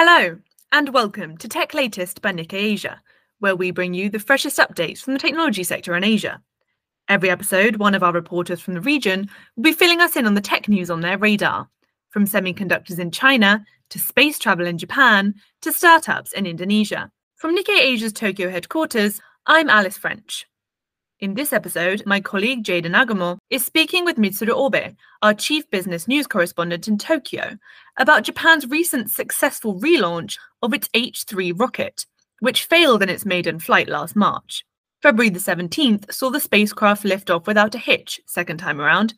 Hello, and welcome to Tech Latest by Nikkei Asia, where we bring you the freshest updates from the technology sector in Asia. Every episode, one of our reporters from the region will be filling us in on the tech news on their radar, from semiconductors in China to space travel in Japan to startups in Indonesia. From Nikkei Asia's Tokyo headquarters, I'm Alice French. In this episode, my colleague Jada Nagumo is speaking with Mitsuru Obe, our chief business news correspondent in Tokyo, about Japan's recent successful relaunch of its H3 rocket, which failed in its maiden flight last March. February the 17th saw the spacecraft lift off without a hitch, second time around.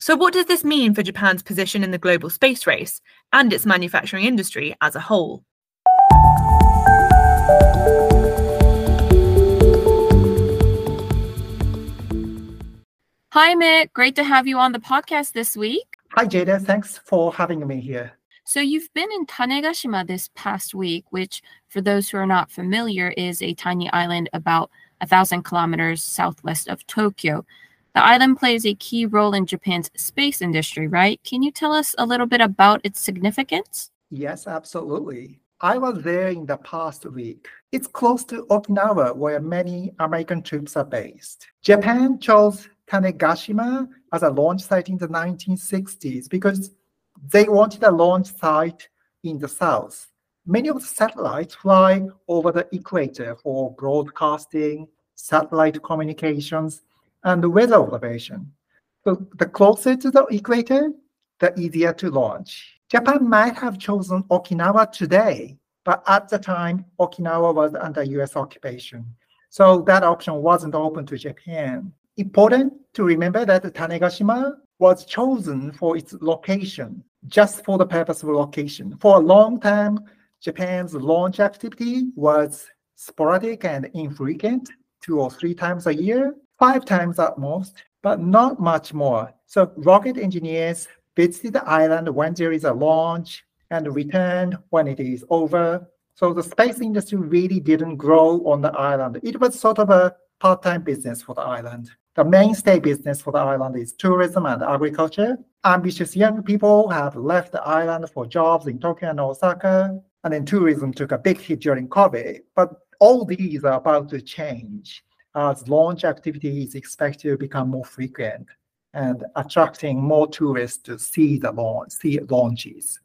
So, what does this mean for Japan's position in the global space race and its manufacturing industry as a whole? Hi, Mick. Great to have you on the podcast this week. Hi, Jada. Thanks for having me here. So, you've been in Tanegashima this past week, which, for those who are not familiar, is a tiny island about a thousand kilometers southwest of Tokyo. The island plays a key role in Japan's space industry, right? Can you tell us a little bit about its significance? Yes, absolutely. I was there in the past week. It's close to Okinawa, where many American troops are based. Japan chose Tanegashima as a launch site in the 1960s because they wanted a launch site in the south. Many of the satellites fly over the equator for broadcasting, satellite communications, and weather observation. So the closer to the equator, the easier to launch. Japan might have chosen Okinawa today, but at the time, Okinawa was under US occupation. So that option wasn't open to Japan. Important to remember that Tanegashima was chosen for its location, just for the purpose of location. For a long time, Japan's launch activity was sporadic and infrequent, two or three times a year, five times at most, but not much more. So rocket engineers visited the island when there is a launch and returned when it is over. So the space industry really didn't grow on the island. It was sort of a part-time business for the island. The mainstay business for the island is tourism and agriculture. Ambitious young people have left the island for jobs in Tokyo and Osaka, and then tourism took a big hit during COVID. But all these are about to change as launch activity is expected to become more frequent and attracting more tourists to see the launch, see launches.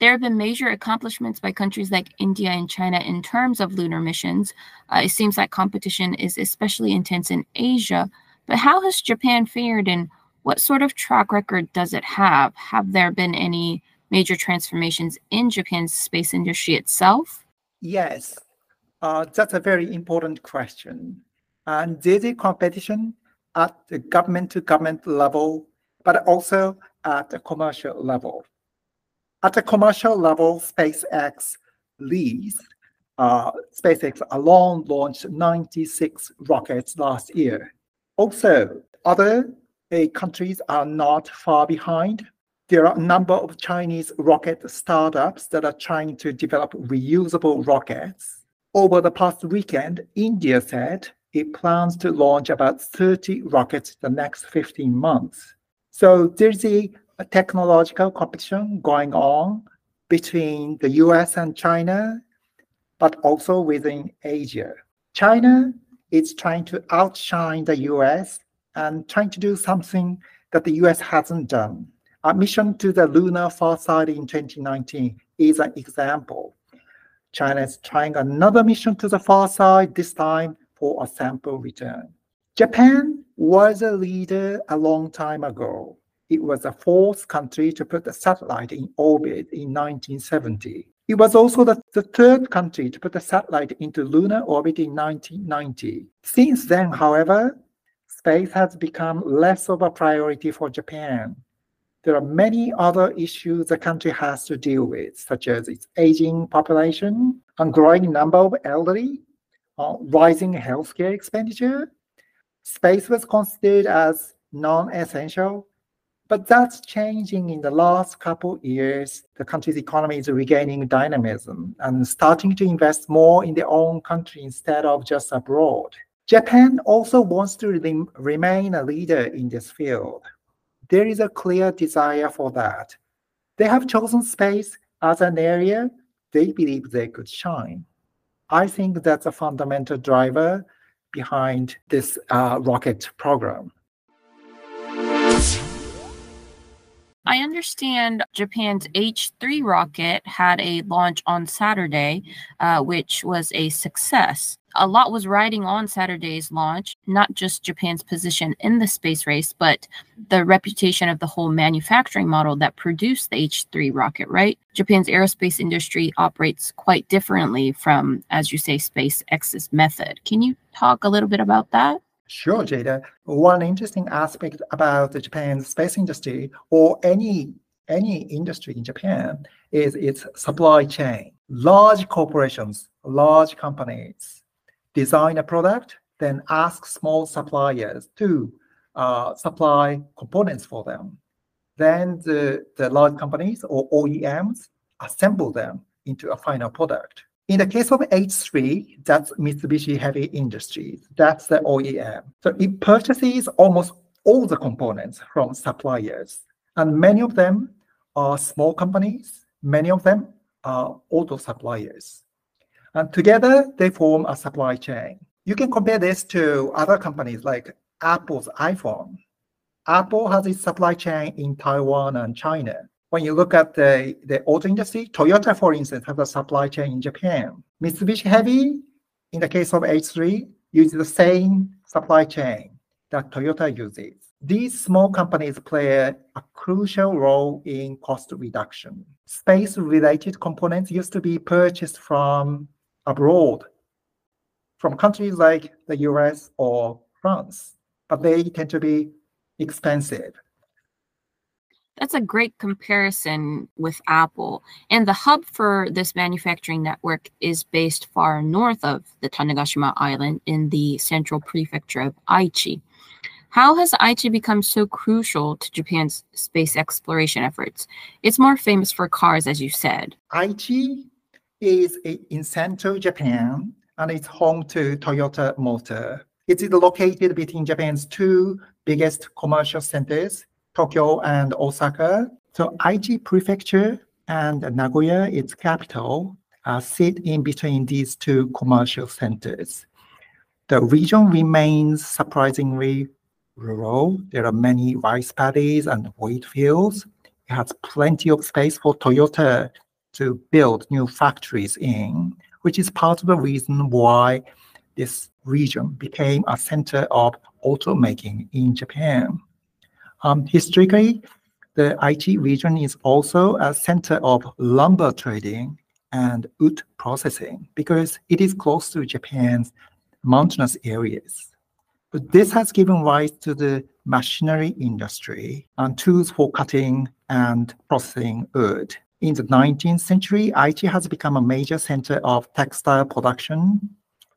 There have been major accomplishments by countries like India and China in terms of lunar missions. Uh, it seems like competition is especially intense in Asia. But how has Japan fared and what sort of track record does it have? Have there been any major transformations in Japan's space industry itself? Yes, uh, that's a very important question. And there's a competition at the government to government level, but also at the commercial level. At the commercial level, SpaceX leads. Uh, SpaceX alone launched 96 rockets last year. Also, other uh, countries are not far behind. There are a number of Chinese rocket startups that are trying to develop reusable rockets. Over the past weekend, India said it plans to launch about 30 rockets the next 15 months. So there's a a technological competition going on between the US and China, but also within Asia. China is trying to outshine the US and trying to do something that the US hasn't done. A mission to the lunar far side in 2019 is an example. China is trying another mission to the far side, this time for a sample return. Japan was a leader a long time ago it was the fourth country to put a satellite in orbit in 1970. It was also the, the third country to put a satellite into lunar orbit in 1990. Since then, however, space has become less of a priority for Japan. There are many other issues the country has to deal with, such as its aging population, a growing number of elderly, uh, rising healthcare expenditure. Space was considered as non-essential but that's changing in the last couple years. The country's economy is regaining dynamism and starting to invest more in their own country instead of just abroad. Japan also wants to remain a leader in this field. There is a clear desire for that. They have chosen space as an area they believe they could shine. I think that's a fundamental driver behind this uh, rocket program. I understand Japan's H3 rocket had a launch on Saturday, uh, which was a success. A lot was riding on Saturday's launch, not just Japan's position in the space race, but the reputation of the whole manufacturing model that produced the H3 rocket, right? Japan's aerospace industry operates quite differently from, as you say, SpaceX's method. Can you talk a little bit about that? Sure, Jada. One interesting aspect about the Japan's space industry or any any industry in Japan is its supply chain. Large corporations, large companies design a product, then ask small suppliers to uh, supply components for them. Then the, the large companies or OEMs assemble them into a final product. In the case of H3, that's Mitsubishi Heavy Industries. That's the OEM. So it purchases almost all the components from suppliers. And many of them are small companies. Many of them are auto suppliers. And together they form a supply chain. You can compare this to other companies like Apple's iPhone. Apple has its supply chain in Taiwan and China when you look at the, the auto industry, Toyota, for instance, has a supply chain in Japan. Mitsubishi Heavy, in the case of H3, uses the same supply chain that Toyota uses. These small companies play a, crucial role in cost reduction. Space-related components used to be purchased from abroad, from countries like the US or France, but they tend to be expensive. That's a great comparison with Apple. And the hub for this manufacturing network is based far north of the Tanegashima Island in the central prefecture of Aichi. How has Aichi become so crucial to Japan's space exploration efforts? It's more famous for cars, as you said. Aichi is in central Japan and it's home to Toyota Motor. It is located between Japan's two biggest commercial centers, Tokyo and Osaka. So Aichi Prefecture and Nagoya, its capital, uh, sit in between these two commercial centers. The region remains surprisingly rural. There are many rice paddies and wheat fields. It has plenty of space for Toyota to build new factories in, which is part of the reason why this region became a center of automaking in Japan. Um, historically, the Aichi region is also a center of lumber trading and wood processing because it is close to Japan's mountainous areas. But this has given rise to the machinery industry and tools for cutting and processing wood. In the 19th century, Aichi has become a major center of textile production,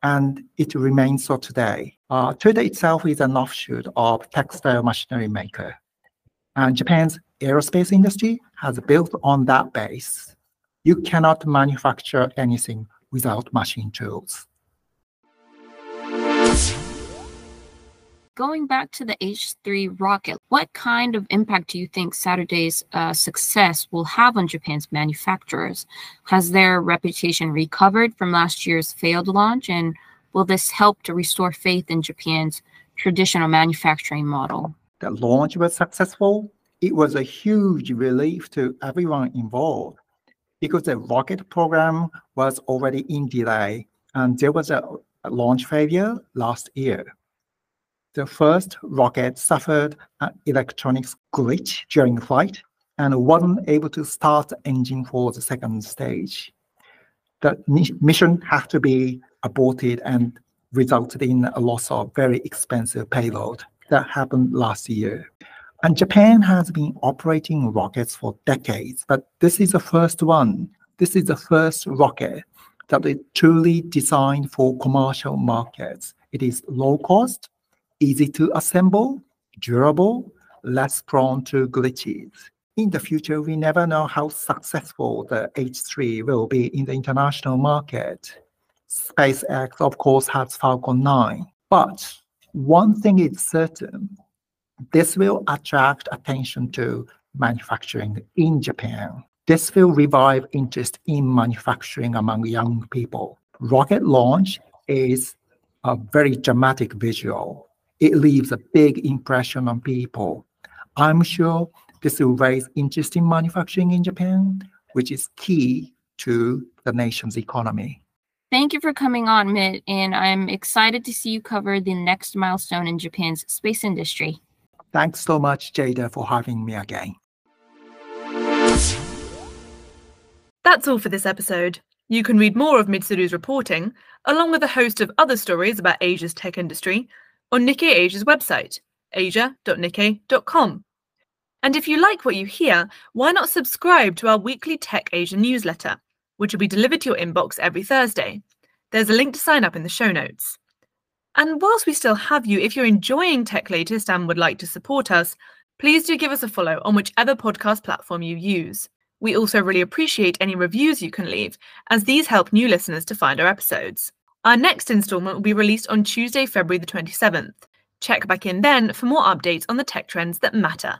and it remains so today. Uh, Toyota itself is an offshoot of textile machinery maker. And Japan's aerospace industry has built on that base. You cannot manufacture anything without machine tools. Going back to the H3 rocket, what kind of impact do you think Saturday's uh, success will have on Japan's manufacturers? Has their reputation recovered from last year's failed launch? And Will this help to restore faith in Japan's traditional manufacturing model? The launch was successful. It was a huge relief to everyone involved because the rocket program was already in delay and there was a, a launch failure last year. The first rocket suffered an electronics glitch during the flight and wasn't able to start the engine for the second stage. The mission had to be aborted and resulted in a loss of very expensive payload. That happened last year. And Japan has been operating rockets for decades, but this is the first one. This is the first rocket that is truly designed for commercial markets. It is low cost, easy to assemble, durable, less prone to glitches. In the future, we never know how successful the H3 will be in the international market. SpaceX, of course, has Falcon 9. But one thing is certain this will attract attention to manufacturing in Japan. This will revive interest in manufacturing among young people. Rocket launch is a very dramatic visual. It leaves a big impression on people. I'm sure this will raise interest in manufacturing in Japan, which is key to the nation's economy. Thank you for coming on, Mitt, and I'm excited to see you cover the next milestone in Japan's space industry. Thanks so much, Jada, for having me again. That's all for this episode. You can read more of Mitsuru's reporting, along with a host of other stories about Asia's tech industry, on Nikkei Asia's website, asia.nikkei.com. And if you like what you hear, why not subscribe to our weekly Tech Asia newsletter, which will be delivered to your inbox every Thursday. There's a link to sign up in the show notes. And whilst we still have you, if you're enjoying Tech Latest and would like to support us, please do give us a follow on whichever podcast platform you use. We also really appreciate any reviews you can leave, as these help new listeners to find our episodes. Our next instalment will be released on Tuesday, February the 27th. Check back in then for more updates on the tech trends that matter.